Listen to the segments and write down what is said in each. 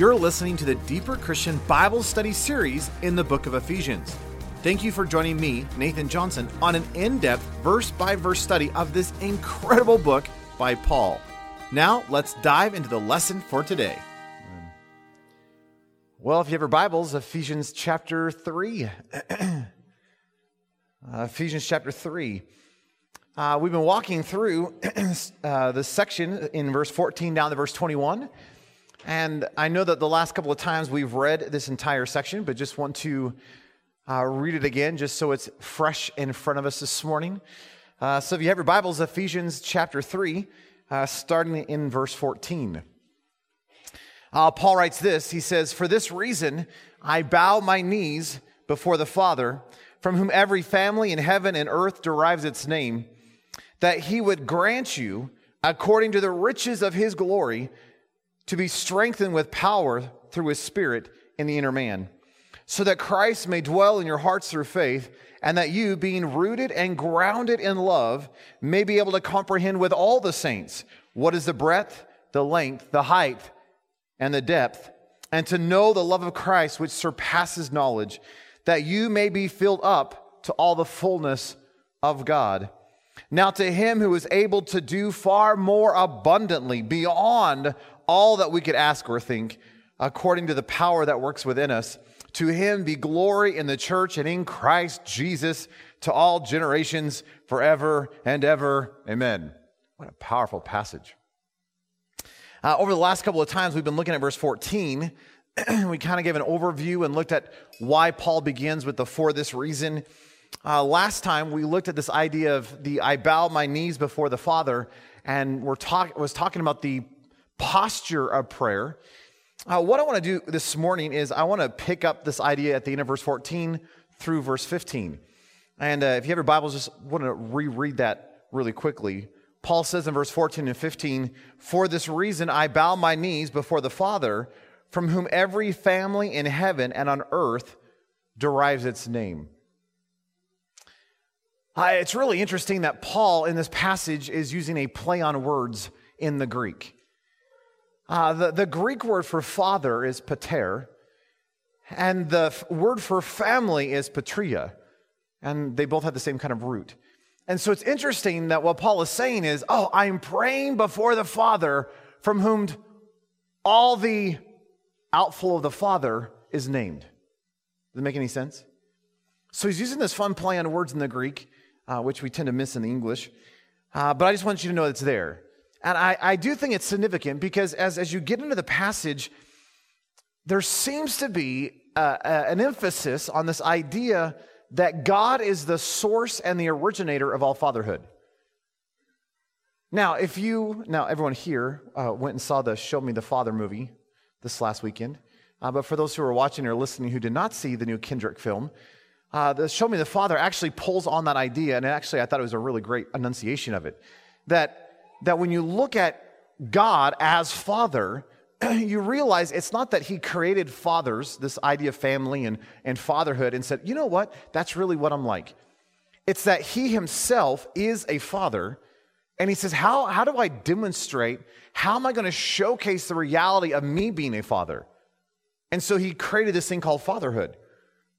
You're listening to the Deeper Christian Bible Study series in the book of Ephesians. Thank you for joining me, Nathan Johnson, on an in depth, verse by verse study of this incredible book by Paul. Now, let's dive into the lesson for today. Well, if you have your Bibles, Ephesians chapter 3. uh, Ephesians chapter 3. Uh, we've been walking through uh, the section in verse 14 down to verse 21. And I know that the last couple of times we've read this entire section, but just want to uh, read it again just so it's fresh in front of us this morning. Uh, so if you have your Bibles, Ephesians chapter 3, uh, starting in verse 14. Uh, Paul writes this He says, For this reason I bow my knees before the Father, from whom every family in heaven and earth derives its name, that he would grant you, according to the riches of his glory, to be strengthened with power through his Spirit in the inner man, so that Christ may dwell in your hearts through faith, and that you, being rooted and grounded in love, may be able to comprehend with all the saints what is the breadth, the length, the height, and the depth, and to know the love of Christ which surpasses knowledge, that you may be filled up to all the fullness of God. Now, to him who is able to do far more abundantly beyond all that we could ask or think, according to the power that works within us. To him be glory in the church and in Christ Jesus to all generations forever and ever. Amen. What a powerful passage. Uh, over the last couple of times, we've been looking at verse 14. we kind of gave an overview and looked at why Paul begins with the for this reason. Uh, last time, we looked at this idea of the I bow my knees before the Father, and we're talk, was talking about the posture of prayer. Uh, what I want to do this morning is I want to pick up this idea at the end of verse 14 through verse 15. And uh, if you have your Bibles, just want to reread that really quickly. Paul says in verse 14 and 15, For this reason I bow my knees before the Father, from whom every family in heaven and on earth derives its name. Uh, it's really interesting that Paul in this passage is using a play on words in the Greek. Uh, the, the Greek word for father is pater, and the f- word for family is patria, and they both have the same kind of root. And so it's interesting that what Paul is saying is, oh, I'm praying before the Father from whom all the outflow of the Father is named. Does it make any sense? So he's using this fun play on words in the Greek, uh, which we tend to miss in the English. Uh, but I just want you to know it's there. And I, I do think it's significant because as, as you get into the passage, there seems to be uh, an emphasis on this idea that God is the source and the originator of all fatherhood. Now, if you, now everyone here uh, went and saw the Show Me the Father movie this last weekend, uh, but for those who are watching or listening who did not see the new Kendrick film, uh, the Show Me the Father actually pulls on that idea, and actually I thought it was a really great enunciation of it. That that when you look at God as Father, you realize it's not that He created fathers, this idea of family and, and fatherhood, and said, you know what, that's really what I'm like. It's that He Himself is a Father, and He says, how, how do I demonstrate, how am I going to showcase the reality of me being a father? And so He created this thing called fatherhood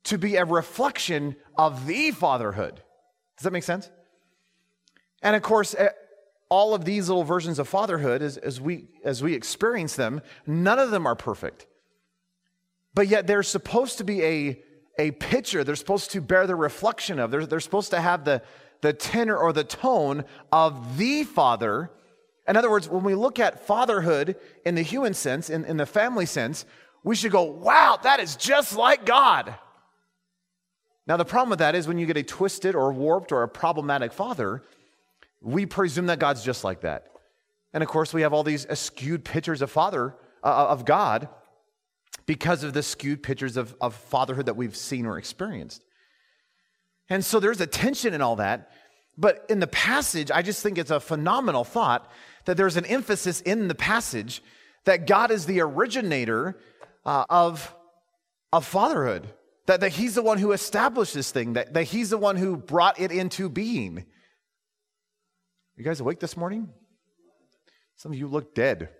to be a reflection of the fatherhood. Does that make sense? And of course, eh, all of these little versions of fatherhood, as, as, we, as we experience them, none of them are perfect. But yet they're supposed to be a, a picture, they're supposed to bear the reflection of, they're, they're supposed to have the, the tenor or the tone of the father. In other words, when we look at fatherhood in the human sense, in, in the family sense, we should go, wow, that is just like God. Now, the problem with that is when you get a twisted or warped or a problematic father, we presume that God's just like that. And of course, we have all these skewed pictures of Father, uh, of God, because of the skewed pictures of, of fatherhood that we've seen or experienced. And so there's a tension in all that. But in the passage, I just think it's a phenomenal thought that there's an emphasis in the passage that God is the originator uh, of, of fatherhood, that, that He's the one who established this thing, that, that He's the one who brought it into being. You guys awake this morning? Some of you look dead.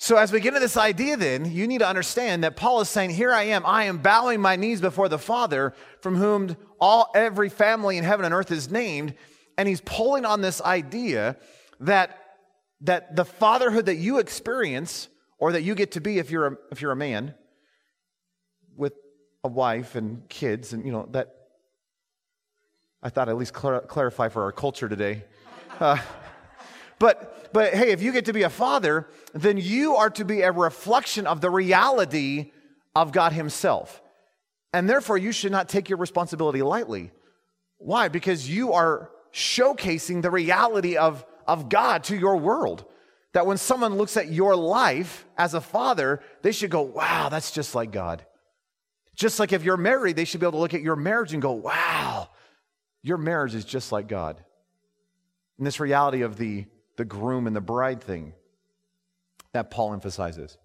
So, as we get into this idea, then, you need to understand that Paul is saying, Here I am, I am bowing my knees before the Father, from whom all every family in heaven and earth is named. And he's pulling on this idea that, that the fatherhood that you experience, or that you get to be if you're a, if you're a man, with a wife and kids, and you know, that I thought I'd at least clar- clarify for our culture today. Uh, but, but hey, if you get to be a father, then you are to be a reflection of the reality of God Himself. And therefore, you should not take your responsibility lightly. Why? Because you are showcasing the reality of, of God to your world. That when someone looks at your life as a father, they should go, wow, that's just like God. Just like if you're married, they should be able to look at your marriage and go, wow, your marriage is just like God. And this reality of the the groom and the bride thing that Paul emphasizes.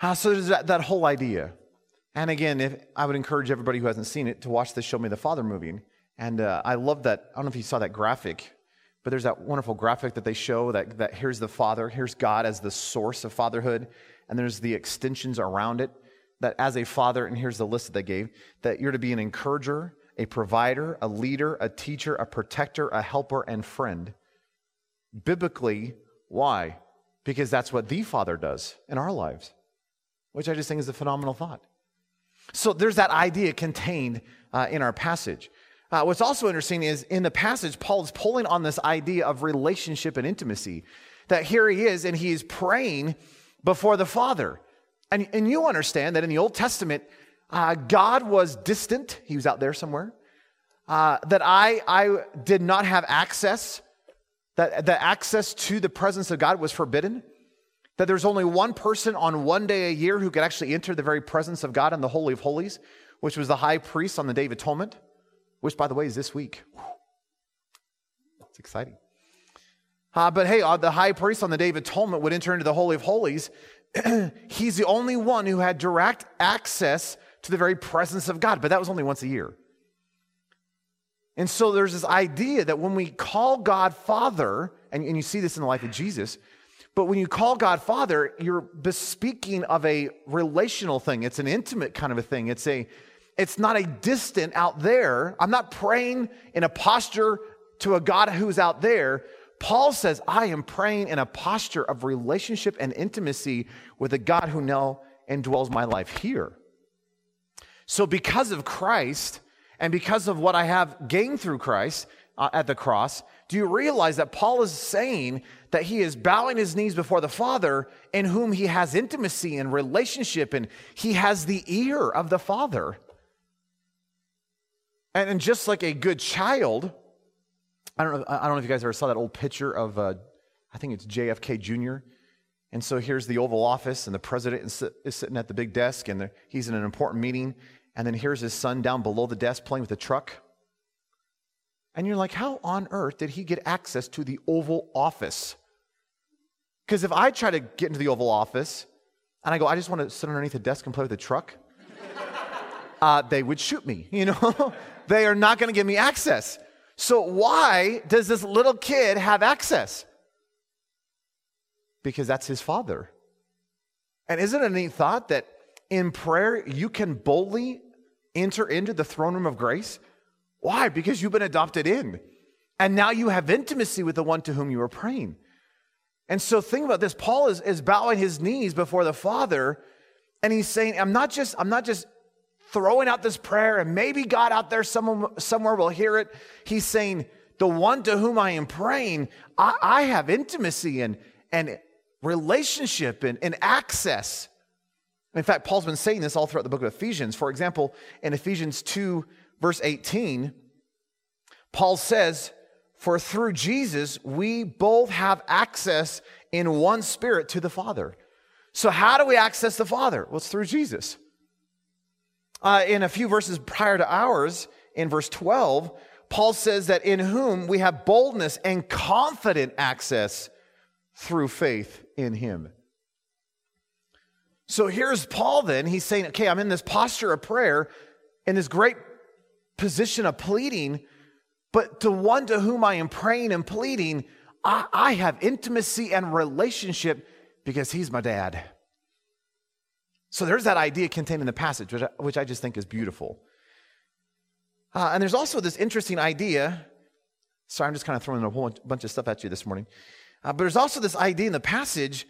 Uh, so there's that, that whole idea. And again, if, I would encourage everybody who hasn't seen it to watch the Show Me the Father movie. And uh, I love that. I don't know if you saw that graphic, but there's that wonderful graphic that they show that, that here's the Father, here's God as the source of fatherhood, and there's the extensions around it. That as a father, and here's the list that they gave, that you're to be an encourager, a provider, a leader, a teacher, a protector, a helper, and friend. Biblically, why? Because that's what the Father does in our lives, which I just think is a phenomenal thought. So there's that idea contained uh, in our passage. Uh, what's also interesting is in the passage, Paul is pulling on this idea of relationship and intimacy. That here he is and he is praying before the Father. And, and you understand that in the Old Testament, uh, God was distant, he was out there somewhere. Uh, that I, I did not have access that the access to the presence of God was forbidden, that there's only one person on one day a year who could actually enter the very presence of God in the Holy of Holies, which was the high priest on the Day of Atonement, which, by the way, is this week. It's exciting. Uh, but hey, uh, the high priest on the Day of Atonement would enter into the Holy of Holies. He's the only one who had direct access to the very presence of God, but that was only once a year. And so there's this idea that when we call God Father, and, and you see this in the life of Jesus, but when you call God Father, you're bespeaking of a relational thing. It's an intimate kind of a thing. It's a it's not a distant out there. I'm not praying in a posture to a God who's out there. Paul says, I am praying in a posture of relationship and intimacy with a God who now indwells my life here. So, because of Christ, and because of what I have gained through Christ uh, at the cross, do you realize that Paul is saying that he is bowing his knees before the Father in whom he has intimacy and relationship and he has the ear of the Father? And, and just like a good child, I don't know, I don't know if you guys ever saw that old picture of, uh, I think it's JFK Jr. And so here's the Oval Office, and the president is, is sitting at the big desk, and he's in an important meeting, and then here's his son down below the desk playing with a truck. And you're like, how on earth did he get access to the Oval Office? Because if I try to get into the Oval Office and I go, I just want to sit underneath a desk and play with a truck, uh, they would shoot me. You know, they are not going to give me access. So why does this little kid have access? Because that's his father. And isn't it a neat thought that in prayer, you can boldly enter into the throne room of grace. Why? Because you've been adopted in. And now you have intimacy with the one to whom you are praying. And so think about this. Paul is, is bowing his knees before the Father, and he's saying, I'm not just, I'm not just throwing out this prayer, and maybe God out there someone, somewhere will hear it. He's saying, the one to whom I am praying, I, I have intimacy and, and relationship and, and access. In fact, Paul's been saying this all throughout the book of Ephesians. For example, in Ephesians 2, verse 18, Paul says, For through Jesus, we both have access in one spirit to the Father. So, how do we access the Father? Well, it's through Jesus. Uh, in a few verses prior to ours, in verse 12, Paul says that in whom we have boldness and confident access through faith in him. So here's Paul then. He's saying, okay, I'm in this posture of prayer, in this great position of pleading, but to one to whom I am praying and pleading, I, I have intimacy and relationship because he's my dad. So there's that idea contained in the passage, which I, which I just think is beautiful. Uh, and there's also this interesting idea. Sorry, I'm just kind of throwing a whole bunch of stuff at you this morning. Uh, but there's also this idea in the passage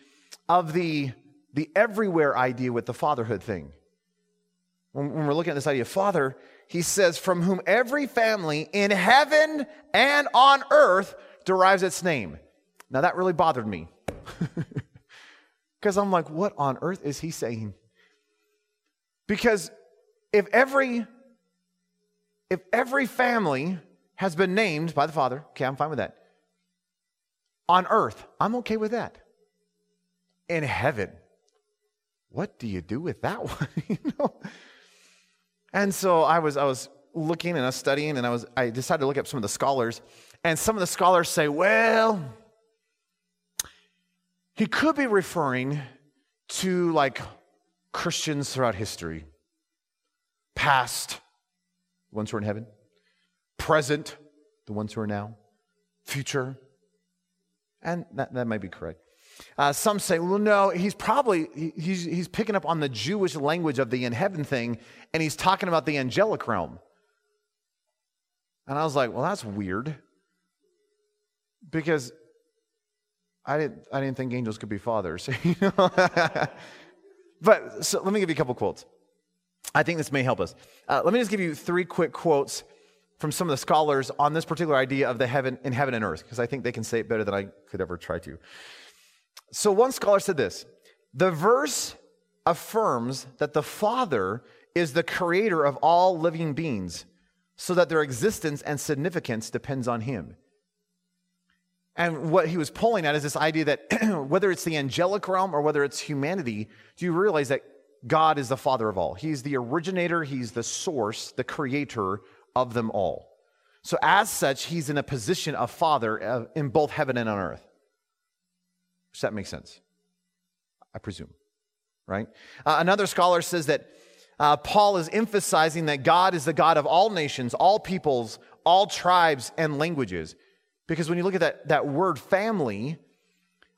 of the, the everywhere idea with the fatherhood thing. When, when we're looking at this idea of father, he says, From whom every family in heaven and on earth derives its name. Now that really bothered me. Because I'm like, what on earth is he saying? Because if every if every family has been named by the Father, okay, I'm fine with that. On earth, I'm okay with that. In heaven, what do you do with that one? you know? And so I was I was looking and I was studying and I was I decided to look up some of the scholars. And some of the scholars say, well, he could be referring to like Christians throughout history, past, the ones who are in heaven, present, the ones who are now, future. And that, that might be correct. Uh, some say, well, no, he's probably he's, he's picking up on the Jewish language of the in heaven thing, and he's talking about the angelic realm. And I was like, well, that's weird. Because I didn't, I didn't think angels could be fathers. but so let me give you a couple quotes. I think this may help us. Uh, let me just give you three quick quotes from some of the scholars on this particular idea of the heaven in heaven and earth, because I think they can say it better than I could ever try to. So one scholar said this: the verse affirms that the Father is the creator of all living beings, so that their existence and significance depends on Him. And what he was pulling at is this idea that whether it's the angelic realm or whether it's humanity, do you realize that God is the father of all? He's the originator, he's the source, the creator of them all. So, as such, he's in a position of father uh, in both heaven and on earth. Does that make sense? I presume, right? Uh, another scholar says that uh, Paul is emphasizing that God is the God of all nations, all peoples, all tribes, and languages. Because when you look at that, that word family,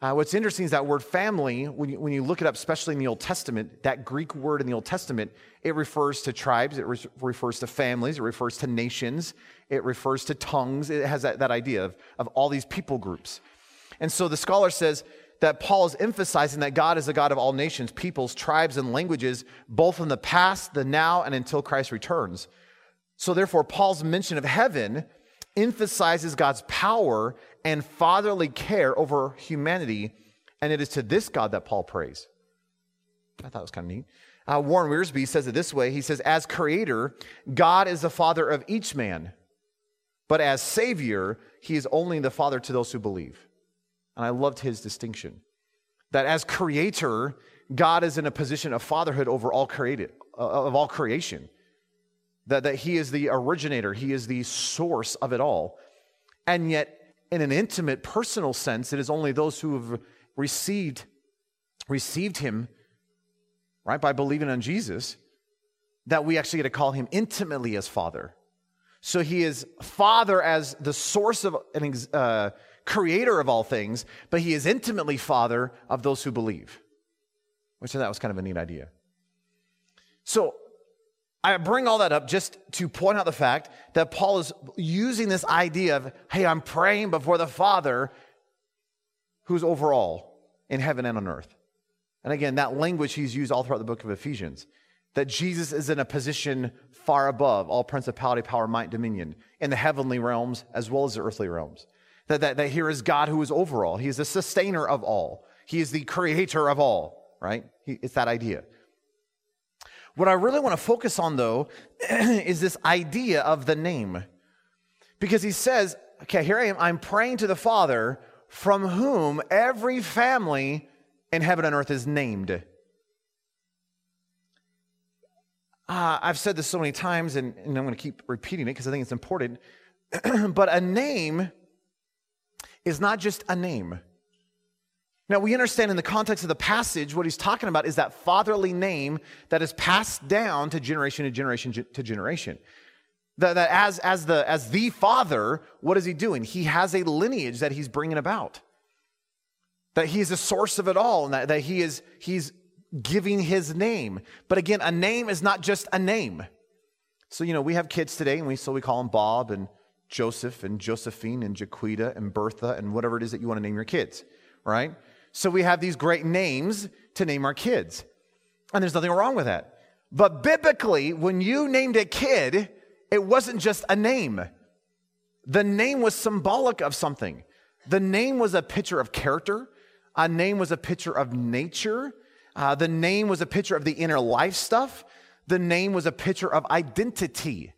uh, what's interesting is that word family, when you, when you look it up, especially in the Old Testament, that Greek word in the Old Testament, it refers to tribes, it re- refers to families, it refers to nations, it refers to tongues. It has that, that idea of, of all these people groups. And so the scholar says that Paul is emphasizing that God is the God of all nations, peoples, tribes, and languages, both in the past, the now, and until Christ returns. So therefore, Paul's mention of heaven emphasizes God's power and fatherly care over humanity, and it is to this God that Paul prays. I thought it was kind of neat. Uh, Warren Wiersbe says it this way He says, As creator, God is the father of each man, but as savior, he is only the father to those who believe. And I loved his distinction that as creator, God is in a position of fatherhood over all created, uh, of all creation that, that he is the originator, he is the source of it all. And yet, in an intimate, personal sense, it is only those who have received, received him, right, by believing on Jesus, that we actually get to call him intimately as Father. So he is Father as the source of an uh, creator of all things, but he is intimately Father of those who believe, which thought was kind of a neat idea. So I bring all that up just to point out the fact that Paul is using this idea of, hey, I'm praying before the Father who's over all in heaven and on earth. And again, that language he's used all throughout the book of Ephesians that Jesus is in a position far above all principality, power, might, dominion in the heavenly realms as well as the earthly realms. That, that, that here is God who is over all. He is the sustainer of all. He is the creator of all, right? He, it's that idea. What I really want to focus on, though, is this idea of the name. Because he says, okay, here I am, I'm praying to the Father from whom every family in heaven and earth is named. Uh, I've said this so many times, and, and I'm going to keep repeating it because I think it's important. but a name is not just a name. Now, we understand in the context of the passage, what he's talking about is that fatherly name that is passed down to generation to generation to generation. That, that as, as, the, as the father, what is he doing? He has a lineage that he's bringing about. That he is the source of it all and that, that he is, he's giving his name. But again, a name is not just a name. So, you know, we have kids today and we, so we call them Bob and Joseph and Josephine and Jaquita and Bertha and whatever it is that you want to name your kids, right? So we have these great names to name our kids. And there's nothing wrong with that. But biblically, when you named a kid, it wasn't just a name. The name was symbolic of something. The name was a picture of character. A name was a picture of nature. Uh, the name was a picture of the inner life stuff. The name was a picture of identity.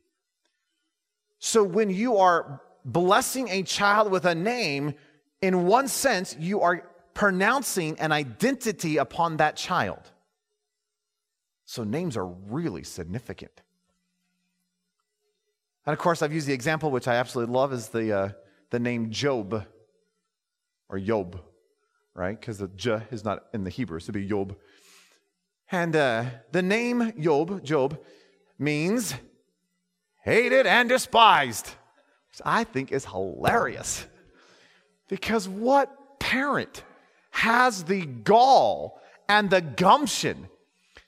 So when you are blessing a child with a name, in one sense, you are pronouncing an identity upon that child. So names are really significant. And of course, I've used the example, which I absolutely love, is the, uh, the name Job or Job, right? Because the J is not in the Hebrew, so it'd be Job. And uh, the name Job, Job, means hated and despised, which I think is hilarious. Because what parent has the gall and the gumption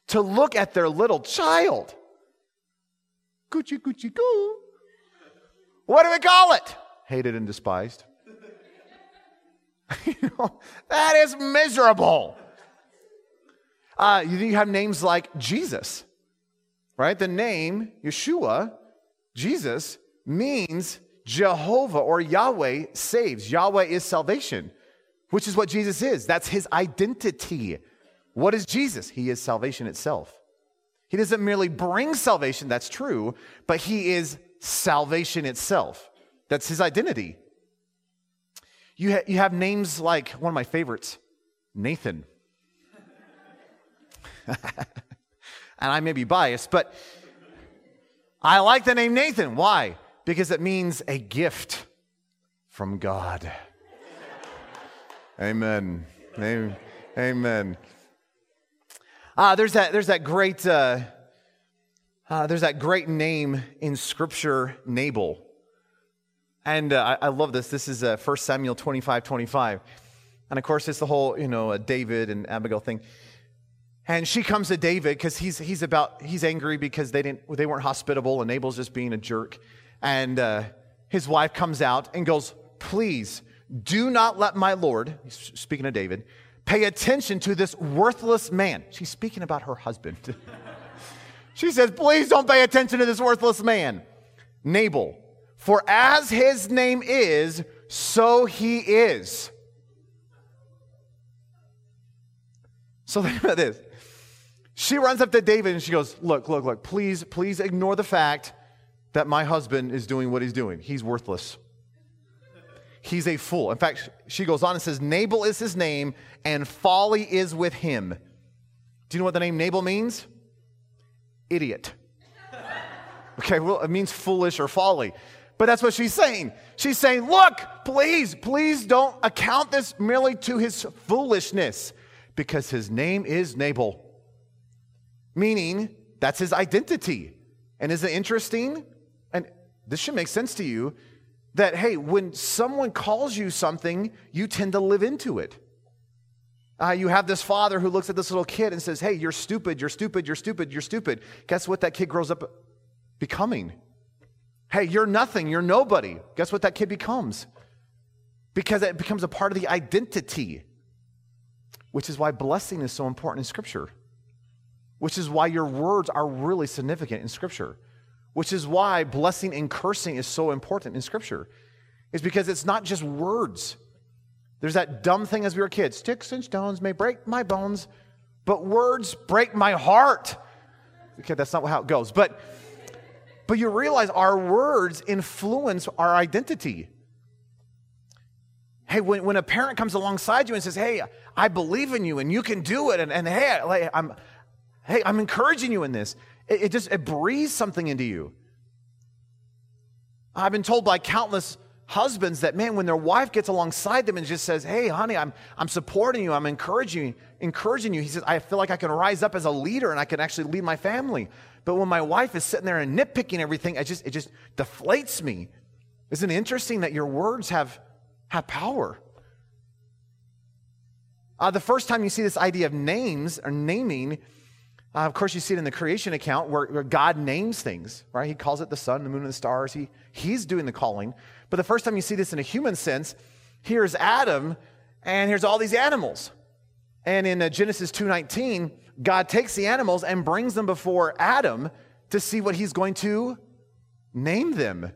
to look at their little child? Gucci, Gucci, goo. What do we call it? Hated and despised. you know, that is miserable. Uh, you have names like Jesus, right? The name Yeshua, Jesus, means Jehovah or Yahweh saves. Yahweh is salvation, which is what Jesus is. That's his identity. What is Jesus? He is salvation itself. He doesn't merely bring salvation, that's true, but he is salvation itself. That's his identity. You, ha- you have names like one of my favorites, Nathan. and I may be biased, but I like the name Nathan. Why? Because it means a gift from God. Amen. Amen. Uh, there's that. There's that great. Uh, uh, there's that great name in Scripture, Nabal, and uh, I, I, love this. This is uh, 1 Samuel 25, 25, and of course it's the whole you know David and Abigail thing. And she comes to David because he's, he's about, he's angry because they, didn't, they weren't hospitable and Nabal's just being a jerk. And uh, his wife comes out and goes, Please do not let my Lord, speaking of David, pay attention to this worthless man. She's speaking about her husband. she says, Please don't pay attention to this worthless man, Nabal. For as his name is, so he is. So think about this. She runs up to David and she goes, Look, look, look, please, please ignore the fact that my husband is doing what he's doing. He's worthless. He's a fool. In fact, she goes on and says, Nabal is his name, and folly is with him. Do you know what the name Nabal means? Idiot. Okay, well, it means foolish or folly. But that's what she's saying. She's saying, Look, please, please don't account this merely to his foolishness, because his name is Nabal meaning that's his identity. And is it interesting? And this should make sense to you that, hey, when someone calls you something, you tend to live into it. Uh, you have this father who looks at this little kid and says, hey, you're stupid, you're stupid, you're stupid, you're stupid. Guess what that kid grows up becoming? Hey, you're nothing, you're nobody. Guess what that kid becomes? Because it becomes a part of the identity, which is why blessing is so important in Scripture which is why your words are really significant in Scripture, which is why blessing and cursing is so important in Scripture, is because it's not just words. There's that dumb thing as we were kids sticks and stones may break my bones, but words break my heart. Okay, that's not how it goes. But, but you realize our words influence our identity. Hey, when, when a parent comes alongside you and says, Hey, I believe in you and you can do it, and, and hey, I'm, Hey, I'm encouraging you in this. It, it just it breathes something into you. I've been told by countless husbands that, man, when their wife gets alongside them and just says, Hey, honey, I'm, I'm supporting you, I'm encouraging, encouraging you. He says, I feel like I can rise up as a leader and I can actually lead my family. But when my wife is sitting there and nitpicking everything, it just, it just deflates me. Isn't it interesting that your words have, have power? Uh, the first time you see this idea of names or naming, uh, of course, you see it in the creation account where, where, God names things, right? He calls it the sun, the moon, and the stars. He, he's doing the calling. But the first time you see this in a human sense, here's Adam, and here's all these animals. And in uh, Genesis 2:19, God takes the animals and brings them before Adam to see what he's going to name them.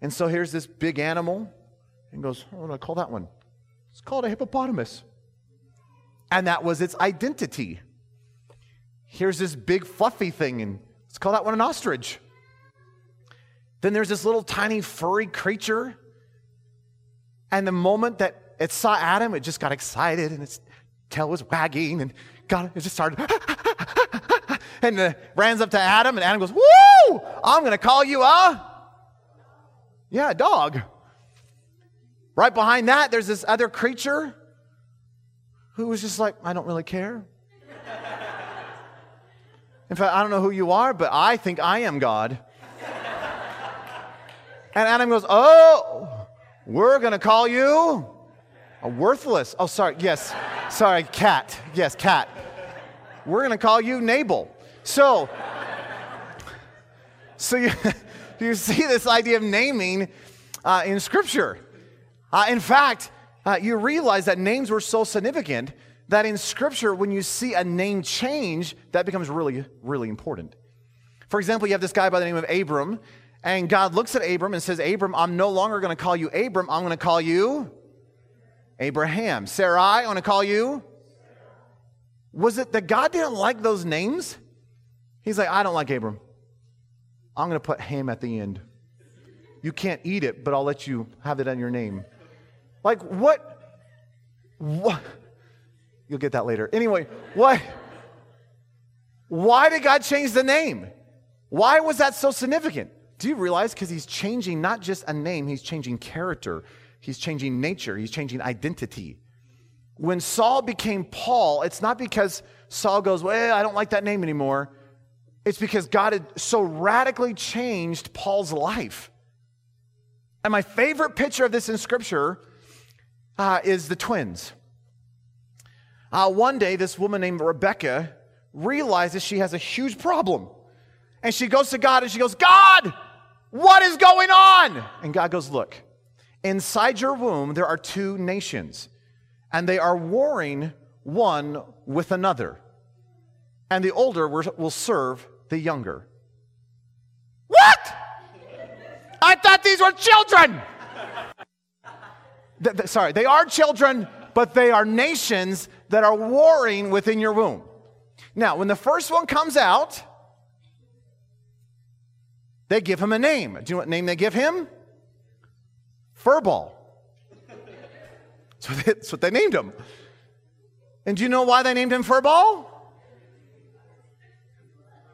And so here's this big animal, and goes, "What do I call that one?" It's called a hippopotamus. And that was its identity. Here's this big fluffy thing, and let's call that one an ostrich. Then there's this little tiny furry creature. And the moment that it saw Adam, it just got excited and its tail was wagging and got, it just started and uh, runs up to Adam and Adam goes, Woo! I'm going to call you a, yeah, dog. Right behind that, there's this other creature who was just like, I don't really care. In fact, I don't know who you are, but I think I am God. And Adam goes, Oh, we're going to call you a worthless. Oh, sorry. Yes. Sorry, cat. Yes, cat. We're going to call you Nabal. So, so you, you see this idea of naming uh, in Scripture. Uh, in fact, uh, you realize that names were so significant that in Scripture, when you see a name change, that becomes really, really important. For example, you have this guy by the name of Abram, and God looks at Abram and says, Abram, I'm no longer going to call you Abram, I'm going to call you Abraham. Sarai, I want to call you. Was it that God didn't like those names? He's like, I don't like Abram. I'm going to put Ham at the end. You can't eat it, but I'll let you have it on your name. Like, what? What? You'll get that later. Anyway, what? Why did God change the name? Why was that so significant? Do you realize? Because he's changing not just a name, he's changing character, he's changing nature, he's changing identity. When Saul became Paul, it's not because Saul goes, Well, I don't like that name anymore. It's because God had so radically changed Paul's life. And my favorite picture of this in Scripture uh, is the twins. Uh, one day, this woman named Rebecca realizes she has a huge problem. And she goes to God and she goes, God, what is going on? And God goes, Look, inside your womb, there are two nations, and they are warring one with another. And the older will serve the younger. What? I thought these were children. th- th- sorry, they are children, but they are nations that are warring within your womb. Now, when the first one comes out, they give him a name. Do you know what name they give him? Furball. That's what, they, that's what they named him. And do you know why they named him Furball?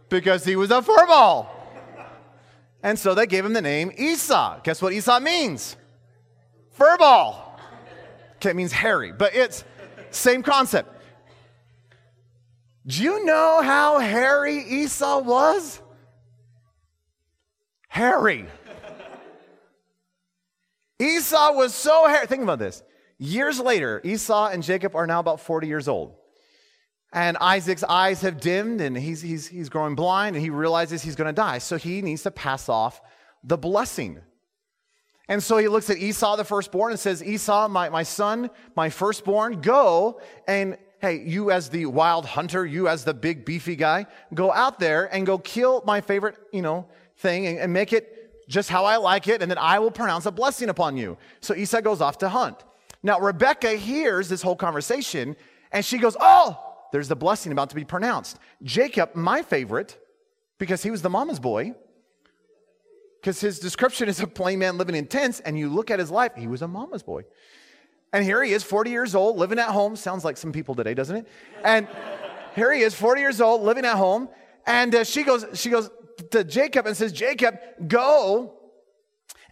Because he was a furball. And so they gave him the name Esau. Guess what Esau means? Furball. Okay, it means hairy, but it's same concept. Do you know how hairy Esau was? hairy. Esau was so hairy. Think about this. Years later, Esau and Jacob are now about 40 years old. And Isaac's eyes have dimmed and he's, he's, he's growing blind and he realizes he's going to die. So he needs to pass off the blessing. And so he looks at Esau, the firstborn, and says, Esau, my, my son, my firstborn, go and hey, you as the wild hunter, you as the big beefy guy, go out there and go kill my favorite, you know, thing and, and make it just how I like it, and then I will pronounce a blessing upon you. So Esau goes off to hunt. Now, Rebecca hears this whole conversation, and she goes, Oh, there's the blessing about to be pronounced. Jacob, my favorite, because he was the mama's boy, because his description is a plain man living in tents, and you look at his life, he was a mama's boy. And here he is, 40 years old, living at home. Sounds like some people today, doesn't it? And here he is, 40 years old, living at home. And uh, she goes, she goes, to Jacob and says, Jacob, go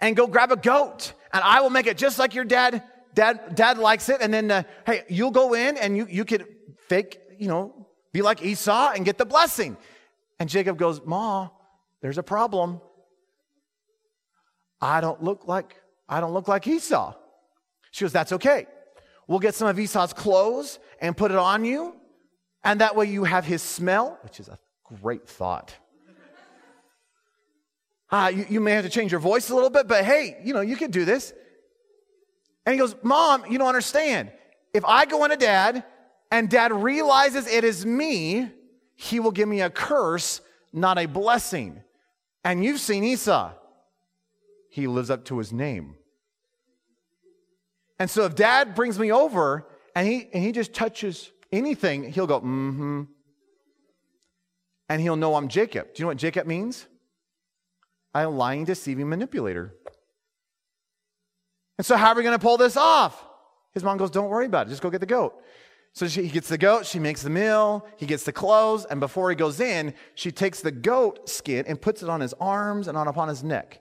and go grab a goat and I will make it just like your dad. Dad, dad likes it. And then, uh, hey, you'll go in and you, you could fake, you know, be like Esau and get the blessing. And Jacob goes, Ma, there's a problem. I don't look like, I don't look like Esau. She goes, that's okay. We'll get some of Esau's clothes and put it on you. And that way you have his smell, which is a great thought. Uh, you, you may have to change your voice a little bit, but hey, you know, you can do this. And he goes, Mom, you don't understand. If I go into dad and dad realizes it is me, he will give me a curse, not a blessing. And you've seen Esau. He lives up to his name. And so if dad brings me over and he, and he just touches anything, he'll go, mm hmm. And he'll know I'm Jacob. Do you know what Jacob means? A lying, deceiving manipulator. And so, how are we going to pull this off? His mom goes, Don't worry about it. Just go get the goat. So she, he gets the goat, she makes the meal, he gets the clothes, and before he goes in, she takes the goat skin and puts it on his arms and on upon his neck.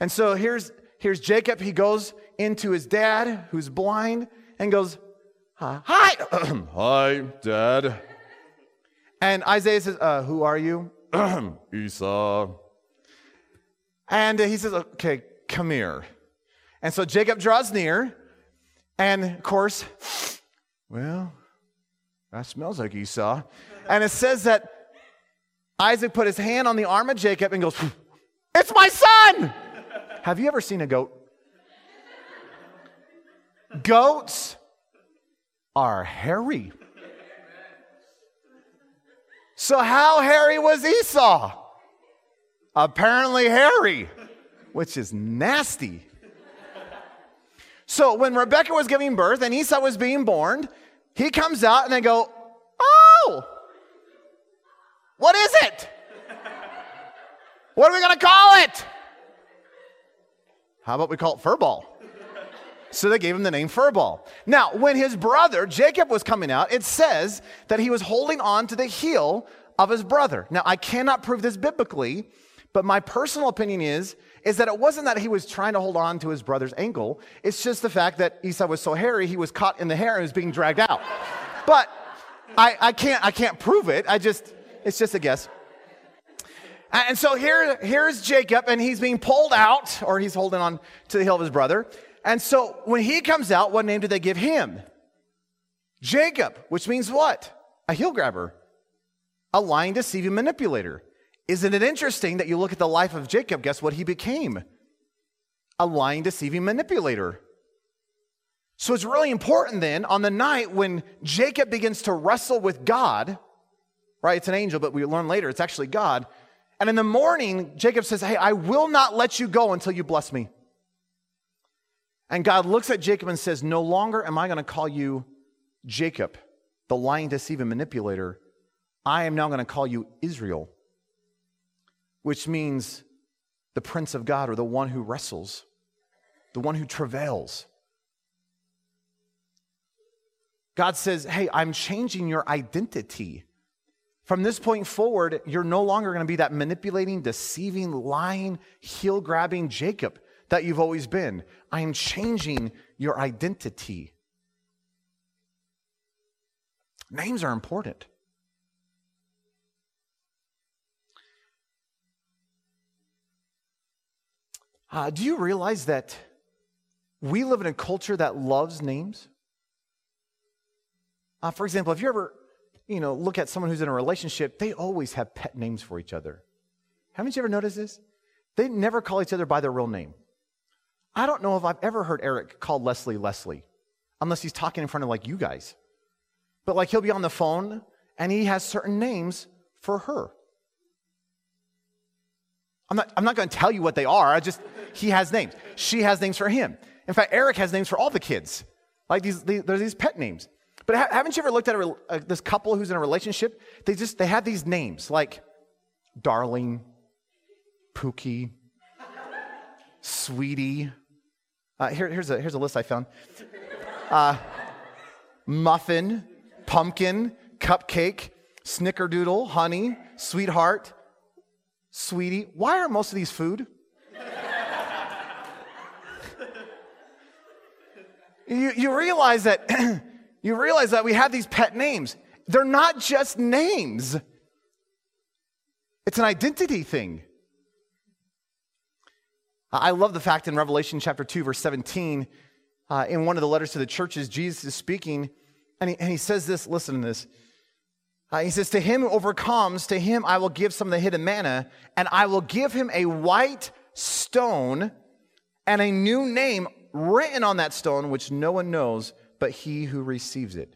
And so here's, here's Jacob. He goes into his dad, who's blind, and goes, Hi. Hi, Dad. And Isaac says, uh, Who are you? Esau. And he says, Okay, come here. And so Jacob draws near, and of course, well, that smells like Esau. And it says that Isaac put his hand on the arm of Jacob and goes, It's my son! Have you ever seen a goat? Goats are hairy. So, how hairy was Esau? Apparently, hairy, which is nasty. So when Rebecca was giving birth and Esau was being born, he comes out and they go, Oh, what is it? What are we going to call it? How about we call it furball? So they gave him the name Furball. Now, when his brother Jacob was coming out, it says that he was holding on to the heel of his brother. Now, I cannot prove this biblically, but my personal opinion is is that it wasn't that he was trying to hold on to his brother's ankle. It's just the fact that Esau was so hairy, he was caught in the hair and was being dragged out. but I, I, can't, I can't prove it. I just, it's just a guess. And so here, here's Jacob, and he's being pulled out, or he's holding on to the heel of his brother. And so when he comes out, what name do they give him? Jacob, which means what? A heel grabber, a lying, deceiving manipulator. Isn't it interesting that you look at the life of Jacob? Guess what he became? A lying, deceiving manipulator. So it's really important then on the night when Jacob begins to wrestle with God, right? It's an angel, but we learn later it's actually God. And in the morning, Jacob says, Hey, I will not let you go until you bless me. And God looks at Jacob and says, No longer am I going to call you Jacob, the lying, deceiving manipulator. I am now going to call you Israel which means the Prince of God or the one who wrestles, the one who travails. God says, Hey, I'm changing your identity. From this point forward, you're no longer going to be that manipulating, deceiving, lying, heel grabbing Jacob that you've always been. I am changing your identity. Names are important. Uh, do you realize that we live in a culture that loves names? Uh, for example, if you ever, you know, look at someone who's in a relationship, they always have pet names for each other. Haven't you ever noticed this? They never call each other by their real name. I don't know if I've ever heard Eric call Leslie Leslie, unless he's talking in front of like you guys. But like he'll be on the phone and he has certain names for her. I'm not, I'm not going to tell you what they are. I just, he has names. She has names for him. In fact, Eric has names for all the kids. Like these, these there's these pet names. But ha- haven't you ever looked at a, uh, this couple who's in a relationship? They just they have these names like darling, Pookie, sweetie. Uh, here, here's a here's a list I found. Uh, muffin, pumpkin, cupcake, snickerdoodle, honey, sweetheart, sweetie. Why are most of these food? you, you realize that you realize that we have these pet names. They're not just names. It's an identity thing. I love the fact in Revelation chapter 2, verse 17, uh, in one of the letters to the churches, Jesus is speaking, and he, and he says this listen to this. Uh, he says, To him who overcomes, to him I will give some of the hidden manna, and I will give him a white stone and a new name written on that stone, which no one knows but he who receives it.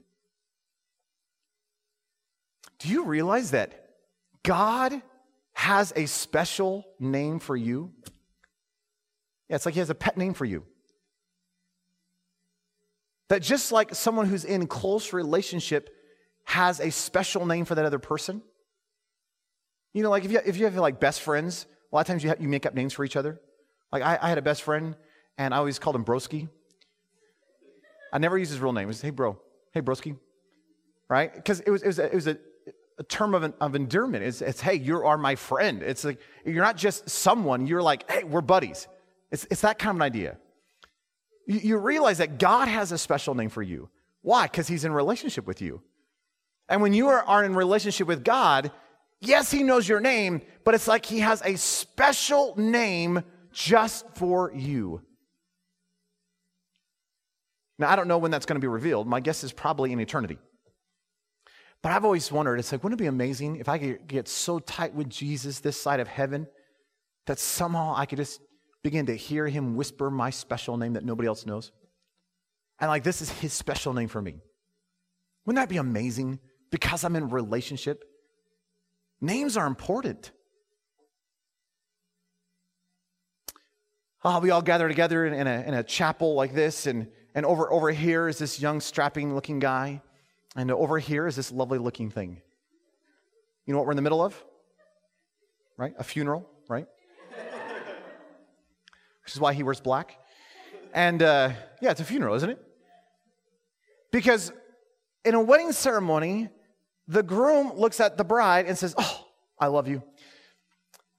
Do you realize that God has a special name for you? Yeah, it's like he has a pet name for you. That just like someone who's in close relationship has a special name for that other person. You know, like if you, if you have like best friends, a lot of times you, have, you make up names for each other. Like I, I had a best friend and I always called him Broski. I never used his real name. It was, hey, bro. Hey, Broski. Right? Because it was, it was, a, it was a, a term of, of endearment. It's, it's, hey, you are my friend. It's like, you're not just someone, you're like, hey, we're buddies. It's, it's that kind of an idea. You, you realize that God has a special name for you. Why? Because he's in relationship with you. And when you are, are in relationship with God, yes, he knows your name, but it's like he has a special name just for you. Now, I don't know when that's going to be revealed. My guess is probably in eternity. But I've always wondered, it's like, wouldn't it be amazing if I could get so tight with Jesus this side of heaven that somehow I could just begin to hear him whisper my special name that nobody else knows? And like, this is his special name for me. Wouldn't that be amazing? Because I'm in relationship. Names are important. Oh, we all gather together in, a, in a chapel like this, and, and over, over here is this young, strapping looking guy, and over here is this lovely looking thing. You know what we're in the middle of? Right? A funeral, right? Which is why he wears black. And uh, yeah, it's a funeral, isn't it? Because in a wedding ceremony, the groom looks at the bride and says, Oh, I love you.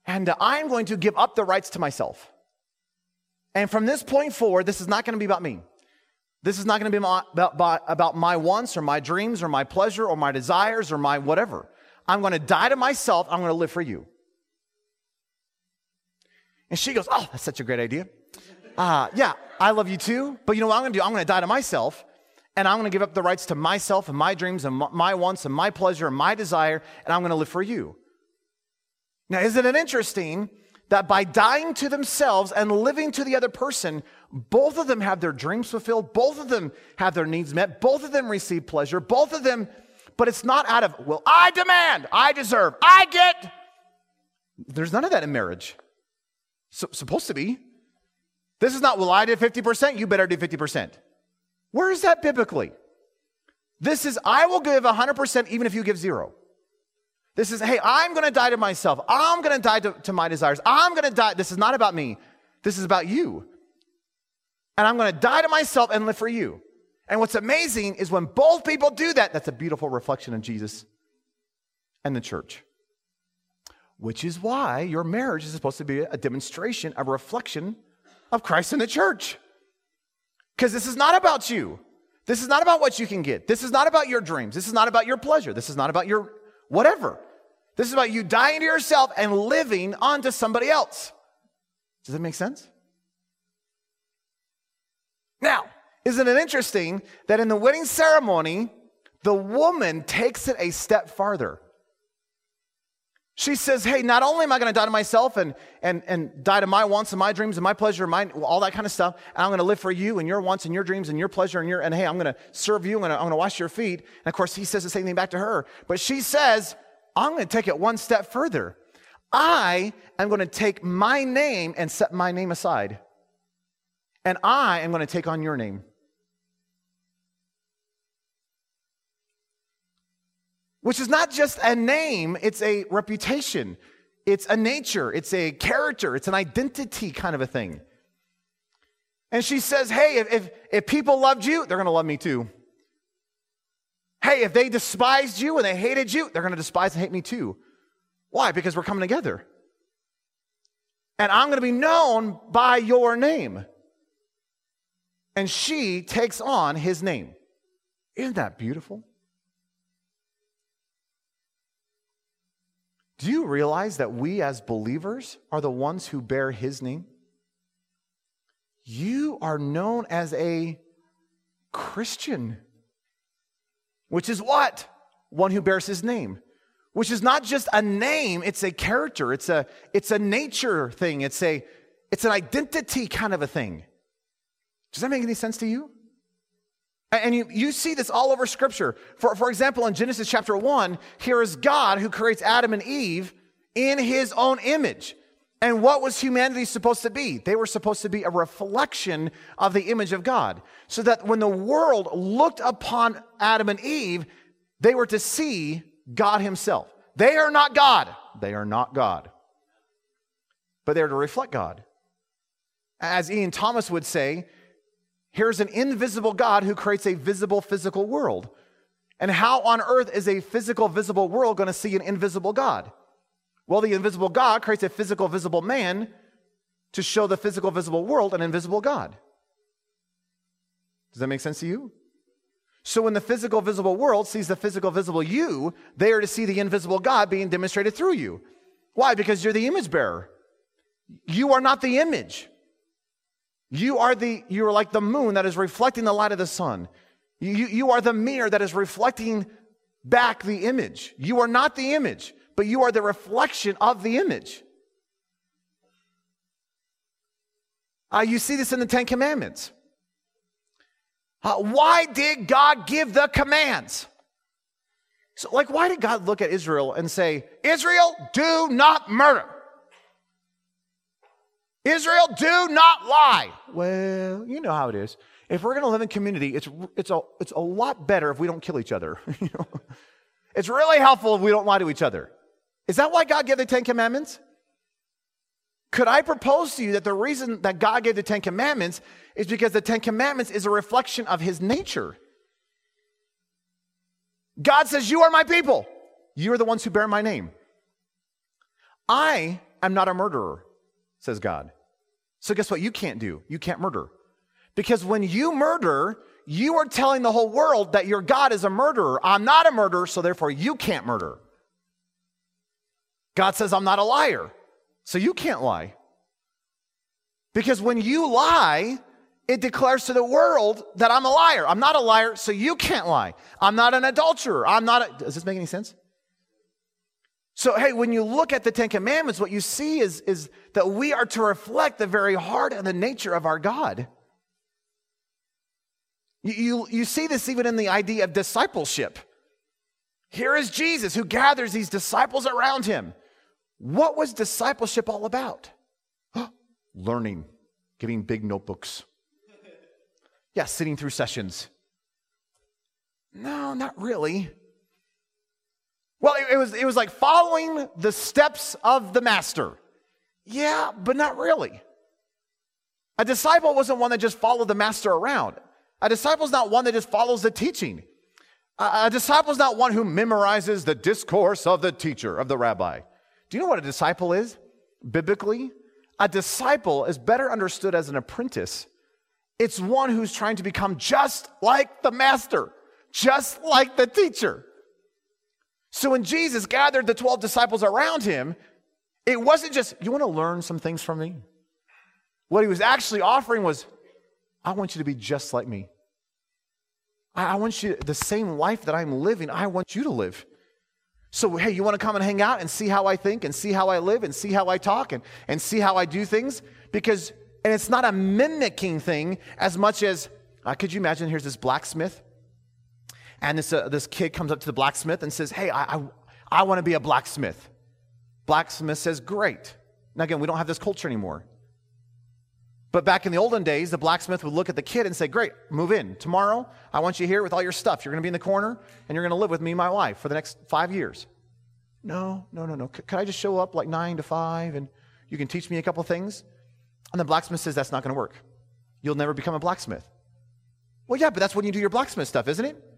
And uh, I'm going to give up the rights to myself. And from this point forward, this is not going to be about me. This is not going to be about, about my wants or my dreams or my pleasure or my desires or my whatever. I'm going to die to myself. I'm going to live for you. And she goes, Oh, that's such a great idea. Uh, yeah, I love you too. But you know what I'm going to do? I'm going to die to myself and I'm going to give up the rights to myself and my dreams and my wants and my pleasure and my desire, and I'm going to live for you. Now, isn't it interesting that by dying to themselves and living to the other person, both of them have their dreams fulfilled, both of them have their needs met, both of them receive pleasure, both of them, but it's not out of, well, I demand, I deserve, I get. There's none of that in marriage. So, supposed to be. This is not, well, I did 50%, you better do 50%. Where is that biblically? This is, I will give 100% even if you give zero. This is, hey, I'm going to die to myself. I'm going to die to, my desires. I'm going to die. This is not about me. This is about you. And I'm going to die to myself and live for you. And what's amazing is when both people do that, that's a beautiful reflection of Jesus and the church. Which is why your marriage is supposed to be a demonstration, a reflection of Christ and the church. Because this is not about you. This is not about what you can get. This is not about your dreams. This is not about your pleasure. This is not about your whatever. This is about you dying to yourself and living onto somebody else. Does that make sense? Now, isn't it interesting that in the wedding ceremony, the woman takes it a step farther? She says, Hey, not only am I going to die to myself and, and, and die to my wants and my dreams and my pleasure and my, all that kind of stuff, and I'm going to live for you and your wants and your dreams and your pleasure and your, and hey, I'm going to serve you and I'm going to wash your feet. And of course, he says the same thing back to her. But she says, I'm going to take it one step further. I am going to take my name and set my name aside. And I am going to take on your name. which is not just a name, it's a reputation, it's a nature, it's a character, it's an identity kind of a thing. And she says, Hey, if, if, if people loved you, they're going to love me too. Hey, if they despised you and they hated you, they're going to despise and hate me too. Why? Because we're coming together. And I'm going to be known by your name. And she takes on his name. Isn't that beautiful? Do you realize that we as believers are the ones who bear his name? You are known as a Christian, which is what? One who bears his name, which is not just a name, it's a character, it's a, it's a nature thing, it's, a, it's an identity kind of a thing. Does that make any sense to you? And you, you see this all over Scripture. For, for example, in Genesis chapter 1, here is God who creates Adam and Eve in his own image. And what was humanity supposed to be? They were supposed to be a reflection of the image of God. So that when the world looked upon Adam and Eve, they were to see God Himself. They are not God. They are not God. But they're to reflect God. As Ian Thomas would say, Here's an invisible God who creates a visible physical world. And how on earth is a physical, visible world going to see an invisible God? Well, the invisible God creates a physical, visible man to show the physical, visible world an invisible God. Does that make sense to you? So when the physical, visible world sees the physical, visible you, they are to see the invisible God being demonstrated through you. Why? Because you're the image bearer. You are not the image. You are the you are like the moon that is reflecting the light of the sun. You, you are the mirror that is reflecting back the image. You are not the image, but you are the reflection of the image. Uh, you see this in the Ten Commandments. Uh, why did God give the commands? So, like, why did God look at Israel and say, Israel, do not murder? Israel, do not lie. Well, you know how it is. If we're going to live in community, it's, it's, a, it's a lot better if we don't kill each other. It's really helpful if we don't lie to each other. Is that why God gave the Ten Commandments? Could I propose to you that the reason that God gave the Ten Commandments is because the Ten Commandments is a reflection of His nature? God says, You are my people. You are the ones who bear my name. I am not a murderer says God. So, guess what? You can't do? You can't murder. Because when you murder, you are telling the whole world that your God is a murderer. I'm not a murderer, so therefore you can't murder. God says, I'm not a liar, so you can't lie. Because when you lie, it declares to the world that I'm a liar. I'm not a liar, so you can't lie. I'm not an adulterer. I'm not a, does this make any sense? So, hey, when you look at the Ten Commandments, what you see is, is that we are to reflect the very heart and the nature of our God. You, you, you see this even in the idea of discipleship. Here is Jesus who gathers these disciples around him. What was discipleship all about? Learning, getting big notebooks. Yeah, sitting through sessions. No, not really. Well, it, was, it was like following the steps of the master. Yeah, but not really. A disciple wasn't one that just followed the master around. A disciple is not one that just follows the teaching. A, a disciple is not one who memorizes the discourse of the teacher, of the rabbi. Do you know what a disciple is? Biblically, a disciple is better understood as an apprentice. It's one who's trying to become just like the master, just like the teacher. So when Jesus gathered the 12 disciples around him, it wasn't just, you want to learn some things from me? What he was actually offering was, I want you to be just like me. I, want you, the same life that I'm living, I want you to live. So, hey, you want to come and hang out and see how I think and see how I live and see how I talk and, and see how I do things? Because, and it's not a mimicking thing as much as, uh, could you imagine here's this blacksmith and this, uh, this kid comes up to the blacksmith and says, Hey, I, I, I want to be a blacksmith. Blacksmith says, Great. Now, again, we don't have this culture anymore. But back in the olden days, the blacksmith would look at the kid and say, Great, move in. Tomorrow, I want you here with all your stuff. You're going to be in the corner and you're going to live with me and my wife for the next five years. No, no, no, no. C- could I just show up like nine to five and you can teach me a couple things? And the blacksmith says, That's not going to work. You'll never become a blacksmith. Well, yeah, but that's when you do your blacksmith stuff, isn't it?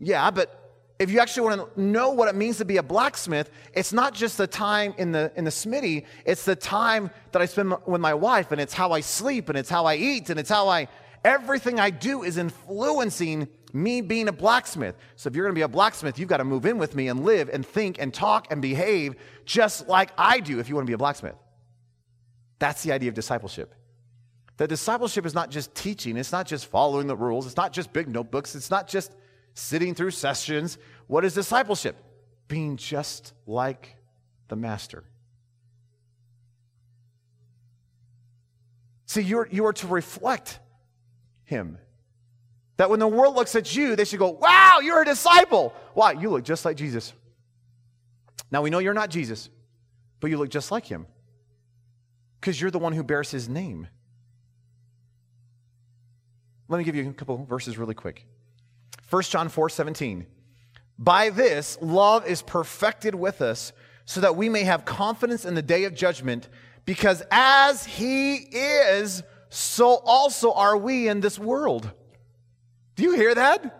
Yeah, but if you actually want to know what it means to be a blacksmith, it's not just the time in the in the smithy, it's the time that I spend with my wife and it's how I sleep and it's how I eat and it's how I Everything I do is influencing me being a blacksmith. So if you're going to be a blacksmith, you've got to move in with me and live and think and talk and behave just like I do if you want to be a blacksmith. That's the idea of discipleship. That discipleship is not just teaching, it's not just following the rules, it's not just big notebooks, it's not just sitting through sessions. What is discipleship? Being just like the master. See, you're, you are to reflect him. That when the world looks at you, they should go, Wow, you're a disciple. Why? You look just like Jesus. Now, we know you're not Jesus, but you look just like him because you're the one who bears his name. Let me give you a couple verses really quick. 1 John 4 17. By this, love is perfected with us, so that we may have confidence in the day of judgment, because as he is, so also are we in this world. Do you hear that?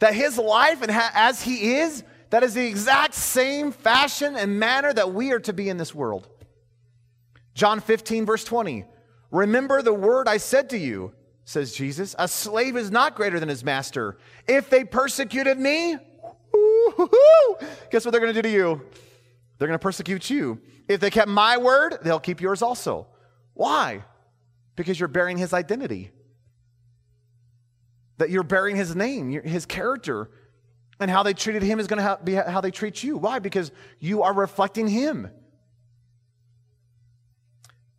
That his life and ha- as he is, that is the exact same fashion and manner that we are to be in this world. John 15, verse 20. Remember the word I said to you says Jesus. A slave is not greater than his master. If they persecuted me, guess what they're going to do to you? They're going to persecute you. If they kept my word, they'll keep yours also. Why? Because you're bearing his identity. That you're bearing his name, his character, and how they treated him is going to be how they treat you. Why? Because you are reflecting him.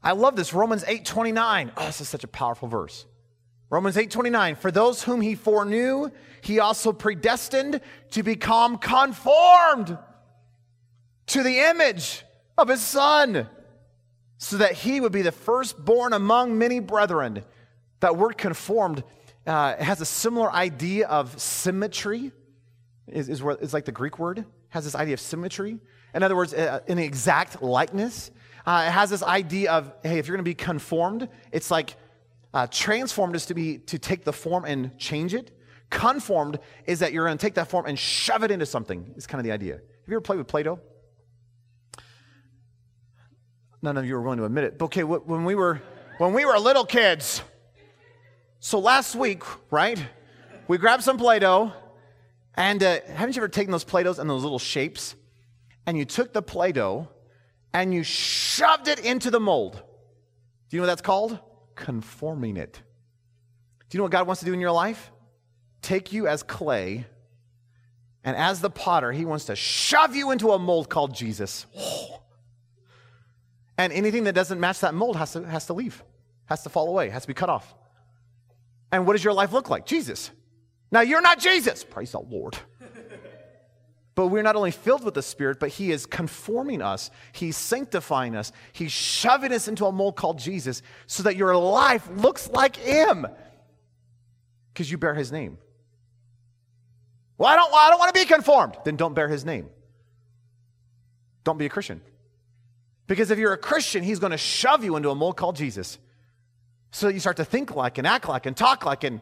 I love this Romans 8:29. Oh, this is such a powerful verse. Romans 8:29 For those whom he foreknew he also predestined to become conformed to the image of his son so that he would be the firstborn among many brethren. That word conformed uh, has a similar idea of symmetry, is, is, like the Greek word, has this idea of symmetry. In other words, uh, an exact likeness. Uh, it has this idea of, hey, if you're going to be conformed, it's like uh, transformed is to be to take the form and change it. Conformed is that you're going to take that form and shove it into something. Is kind of the idea. Have you ever played with Play-Doh? None of you are willing to admit it. But okay, when we were when we were little kids. So last week, right? We grabbed some Play-Doh, and uh, haven't you ever taken those Play-Dohs and those little shapes, and you took the Play-Doh and you shoved it into the mold? Do you know what that's called? Conforming it. Do you know what God wants to do in your life? Take you as clay, and as the potter, He wants to shove you into a mold called Jesus. And anything that doesn't match that mold has to, has to leave, has to fall away, has to be cut off. And what does your life look like? Jesus. Now, you're not Jesus. Praise the Lord. But we're not only filled with the Spirit, but He is conforming us, He's sanctifying us, He's shoving us into a mold called Jesus so that your life looks like Him because you bear His name. Well, I don't, I don't want to be conformed. Then don't bear His name. Don't be a Christian. Because if you're a Christian, He's going to shove you into a mold called Jesus so that you start to think like and act like and talk like and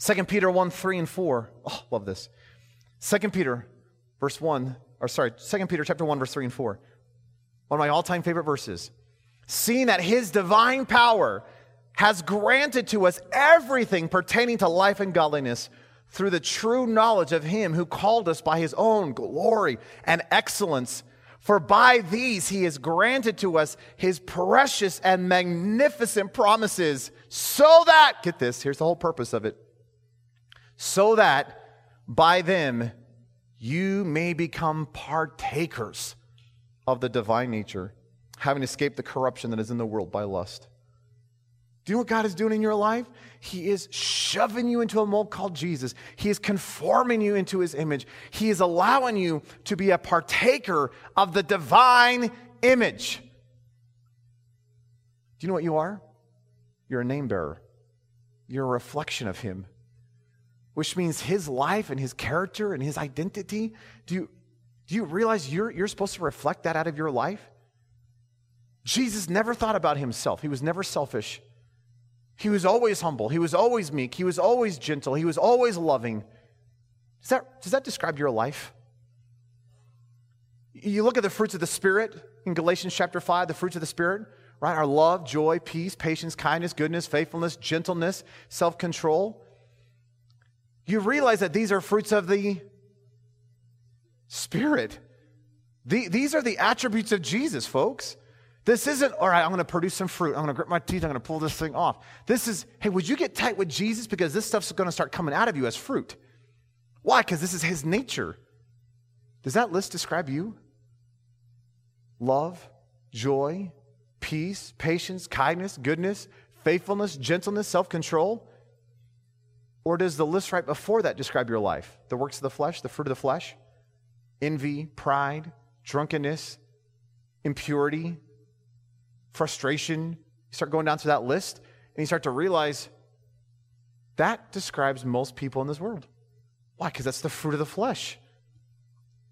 2 Peter 1 3 and 4. Oh, love this. 2 Peter, verse 1, or sorry, 2 Peter chapter 1, verse 3 and 4. One of my all time favorite verses. Seeing that his divine power has granted to us everything pertaining to life and godliness through the true knowledge of him who called us by his own glory and excellence. For by these he has granted to us his precious and magnificent promises, so that, get this, here's the whole purpose of it so that by them you may become partakers of the divine nature, having escaped the corruption that is in the world by lust. Do you know what God is doing in your life? He is shoving you into a mold called Jesus. He is conforming you into his image. He is allowing you to be a partaker of the divine image. Do you know what you are? You're a name bearer, you're a reflection of him which means his life and his character and his identity. Do you, do you realize you're, you're supposed to reflect that out of your life? Jesus never thought about himself, he was never selfish. He was always humble, he was always meek, he was always gentle, he was always loving. Does that, does that describe your life? You look at the fruits of the Spirit in Galatians chapter 5, the fruits of the Spirit, right, are love, joy, peace, patience, kindness, goodness, faithfulness, gentleness, self control. You realize that these are fruits of the Spirit. The, these are the attributes of Jesus, folks. This isn't, all right, I'm going to produce some fruit. I'm going to grit my teeth. I'm going to pull this thing off. This is, hey, would you get tight with Jesus? Because this stuff's going to start coming out of you as fruit. Why? Because this is his nature. Does that list describe you? Love, joy, peace, patience, kindness, goodness, faithfulness, gentleness, self control? Or does the list right before that describe your life? The works of the flesh, the fruit of the flesh? Envy, pride, drunkenness, impurity, frustration. You start going down through that list and you start to realize that describes most people in this world. Why? Because that's the fruit of the flesh.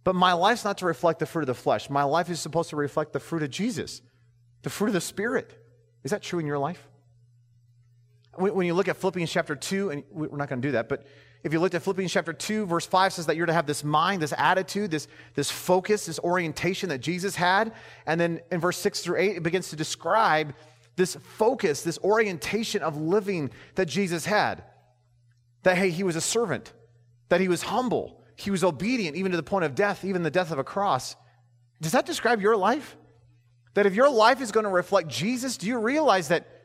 But my life's not to reflect the fruit of the flesh. My life is supposed to reflect the fruit of Jesus, the fruit of the Spirit. Is that true in your life? When you look at Philippians chapter 2, and we're not going to do that, but if you looked at Philippians chapter 2, verse 5 says that you're to have this mind, this attitude, this, this focus, this orientation that Jesus had. And then in verse 6 through 8, it begins to describe this focus, this orientation of living that Jesus had. That, hey, he was a servant, that he was humble, he was obedient, even to the point of death, even the death of a cross. Does that describe your life? That if your life is going to reflect Jesus, do you realize that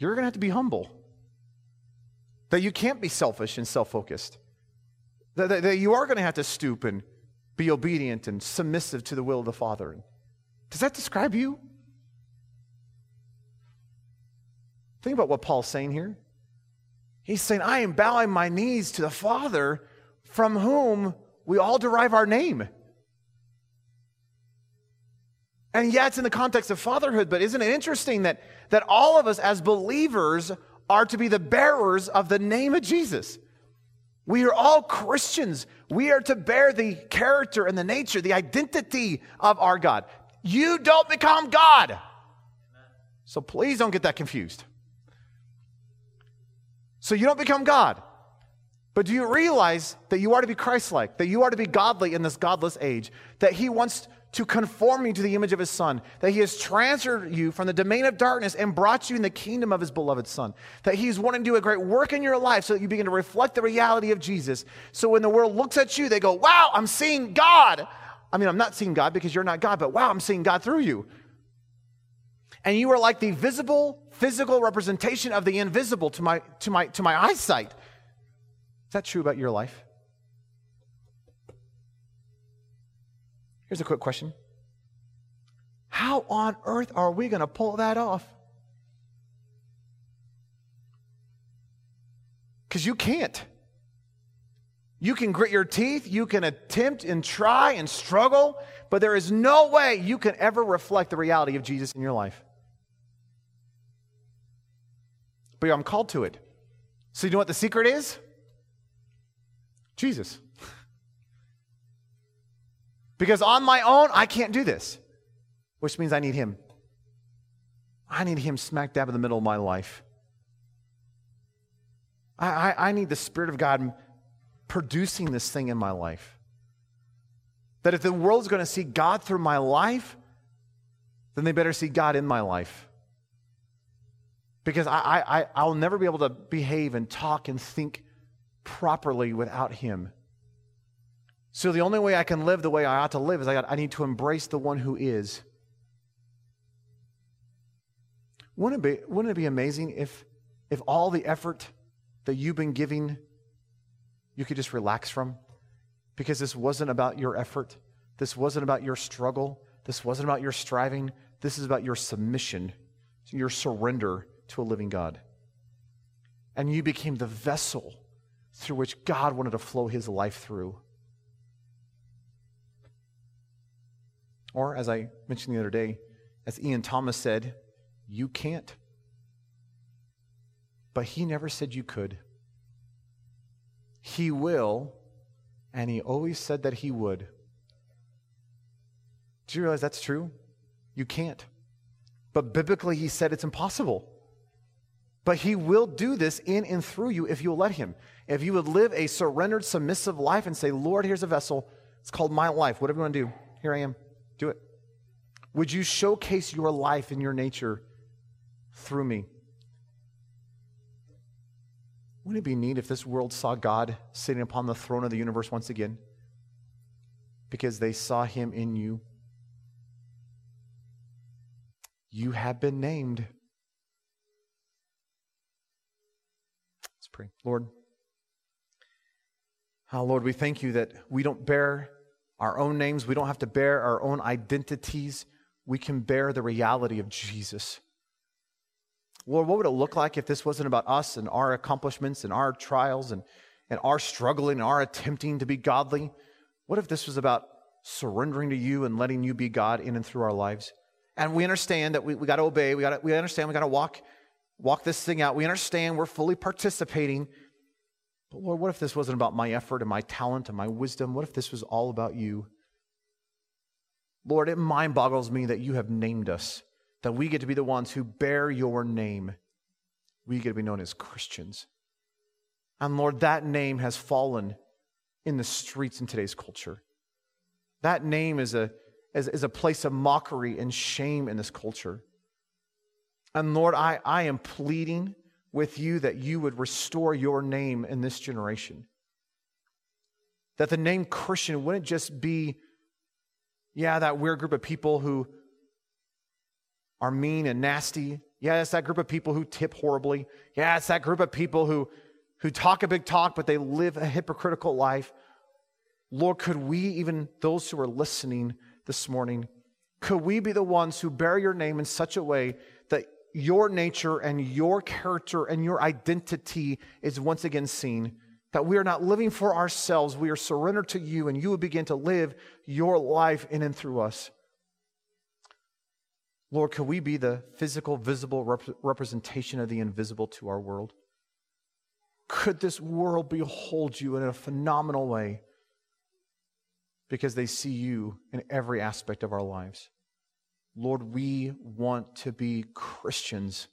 you're going to have to be humble? That you can't be selfish and self focused. That, that, that, you are going to have to stoop and be obedient and submissive to the will of the Father. Does that describe you? Think about what Paul's saying here. He's saying, I am bowing my knees to the Father from whom we all derive our name. And yeah, it's in the context of fatherhood, but isn't it interesting that, that all of us as believers are to be the bearers of the name of Jesus. We are all Christians. We are to bear the character and the nature, the identity of our God. You don't become God. So please don't get that confused. So you don't become God. But do you realize that you are to be Christ like, that you are to be godly in this godless age, that He wants to conform you to the image of his son, that he has transferred you from the domain of darkness and brought you in the kingdom of his beloved son, that he's wanting to do a great work in your life so that you begin to reflect the reality of Jesus. So when the world looks at you, they go, Wow, I'm seeing God. I mean, I'm not seeing God because you're not God, but wow, I'm seeing God through you. And you are like the visible, physical representation of the invisible to my, to my, to my eyesight. Is that true about your life? Here's a quick question How on earth are we going to pull that off? Because you can't. You can grit your teeth, you can attempt and try and struggle, but there is no way you can ever reflect the reality of Jesus in your life. But I'm called to it. So, you know what the secret is? Jesus. Because on my own, I can't do this, which means I need Him. I need Him smack dab in the middle of my life. I, I, I need the Spirit of God producing this thing in my life. That if the world's going to see God through my life, then they better see God in my life. Because I, I, I'll never be able to behave and talk and think properly without Him. So the only way I can live the way I ought to live is I, got, I need to embrace the one who is. Wouldn't it be, wouldn't it be amazing if, if all the effort that you've been giving, you could just relax from? Because this wasn't about your effort. This wasn't about your struggle. This wasn't about your striving. This is about your submission, your surrender to a living God. And you became the vessel through which God wanted to flow his life through. Or, as I mentioned the other day, as Ian Thomas said, you can't. But he never said you could. He will, and he always said that he would. Do you realize that's true? You can't. But biblically, he said it's impossible. But he will do this in and through you if you'll let him. If you would live a surrendered, submissive life and say, Lord, here's a vessel. It's called my life. Whatever you want to do, here I am. Do it. Would you showcase your life and your nature through me? Wouldn't it be neat if this world saw God sitting upon the throne of the universe once again? Because they saw him in you. You have been named. Let's pray. Lord, oh Lord, we thank you that we don't bear our own names, we don't have to bear our own identities. We can bear the reality of Jesus. Lord, what would it look like if this wasn't about us and our accomplishments and our trials and, and our struggling and our attempting to be godly? What if this was about surrendering to you and letting you be God in and through our lives? And we understand that we, we got to obey. We, gotta, we understand we got to walk, walk this thing out. We understand we're fully participating. But Lord, what if this wasn't about my effort and my talent and my wisdom? What if this was all about you? Lord, it mind boggles me that you have named us that we get to be the ones who bear your name. We get to be known as Christians. And Lord, that name has fallen in the streets in today's culture. That name is a, is, is a place of mockery and shame in this culture. And Lord, I, I am pleading with you that you would restore your name in this generation. That the name Christian wouldn't just be, yeah, that weird group of people who are mean and nasty. Yeah, it's that group of people who tip horribly. Yeah, it's that group of people who, who talk a big talk, but they live a hypocritical life. Lord, could we, even those who are listening this morning, could we be the ones who bear your name in such a way your nature and your character and your identity is once again seen? That we are not living for ourselves, we are surrendered to you, and you will begin to live your life in and through us. Lord, could we be the physical, visible rep- representation of the invisible to our world? Could this world behold you in a phenomenal way because they see you in every aspect of our lives? Lord, we want to be Christians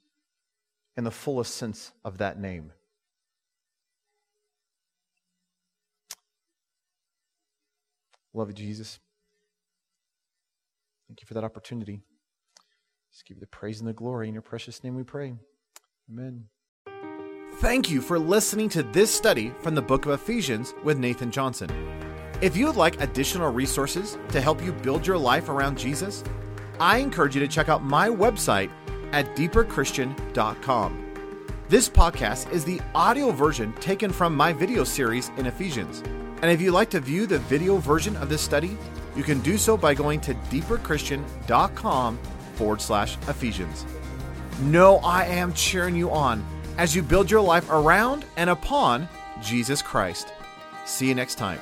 in the fullest sense of that name. Love you, Jesus. Thank you for that opportunity. Just give you the praise and the glory. In your precious name we pray. Amen. Thank you for listening to this study from the book of Ephesians with Nathan Johnson. If you would like additional resources to help you build your life around Jesus, I encourage you to check out my website at deeperchristian.com. This podcast is the audio version taken from my video series in Ephesians. And if you'd like to view the video version of this study, you can do so by going to deeperchristian.com forward slash Ephesians. No, I am cheering you on as you build your life around and upon Jesus Christ. See you next time.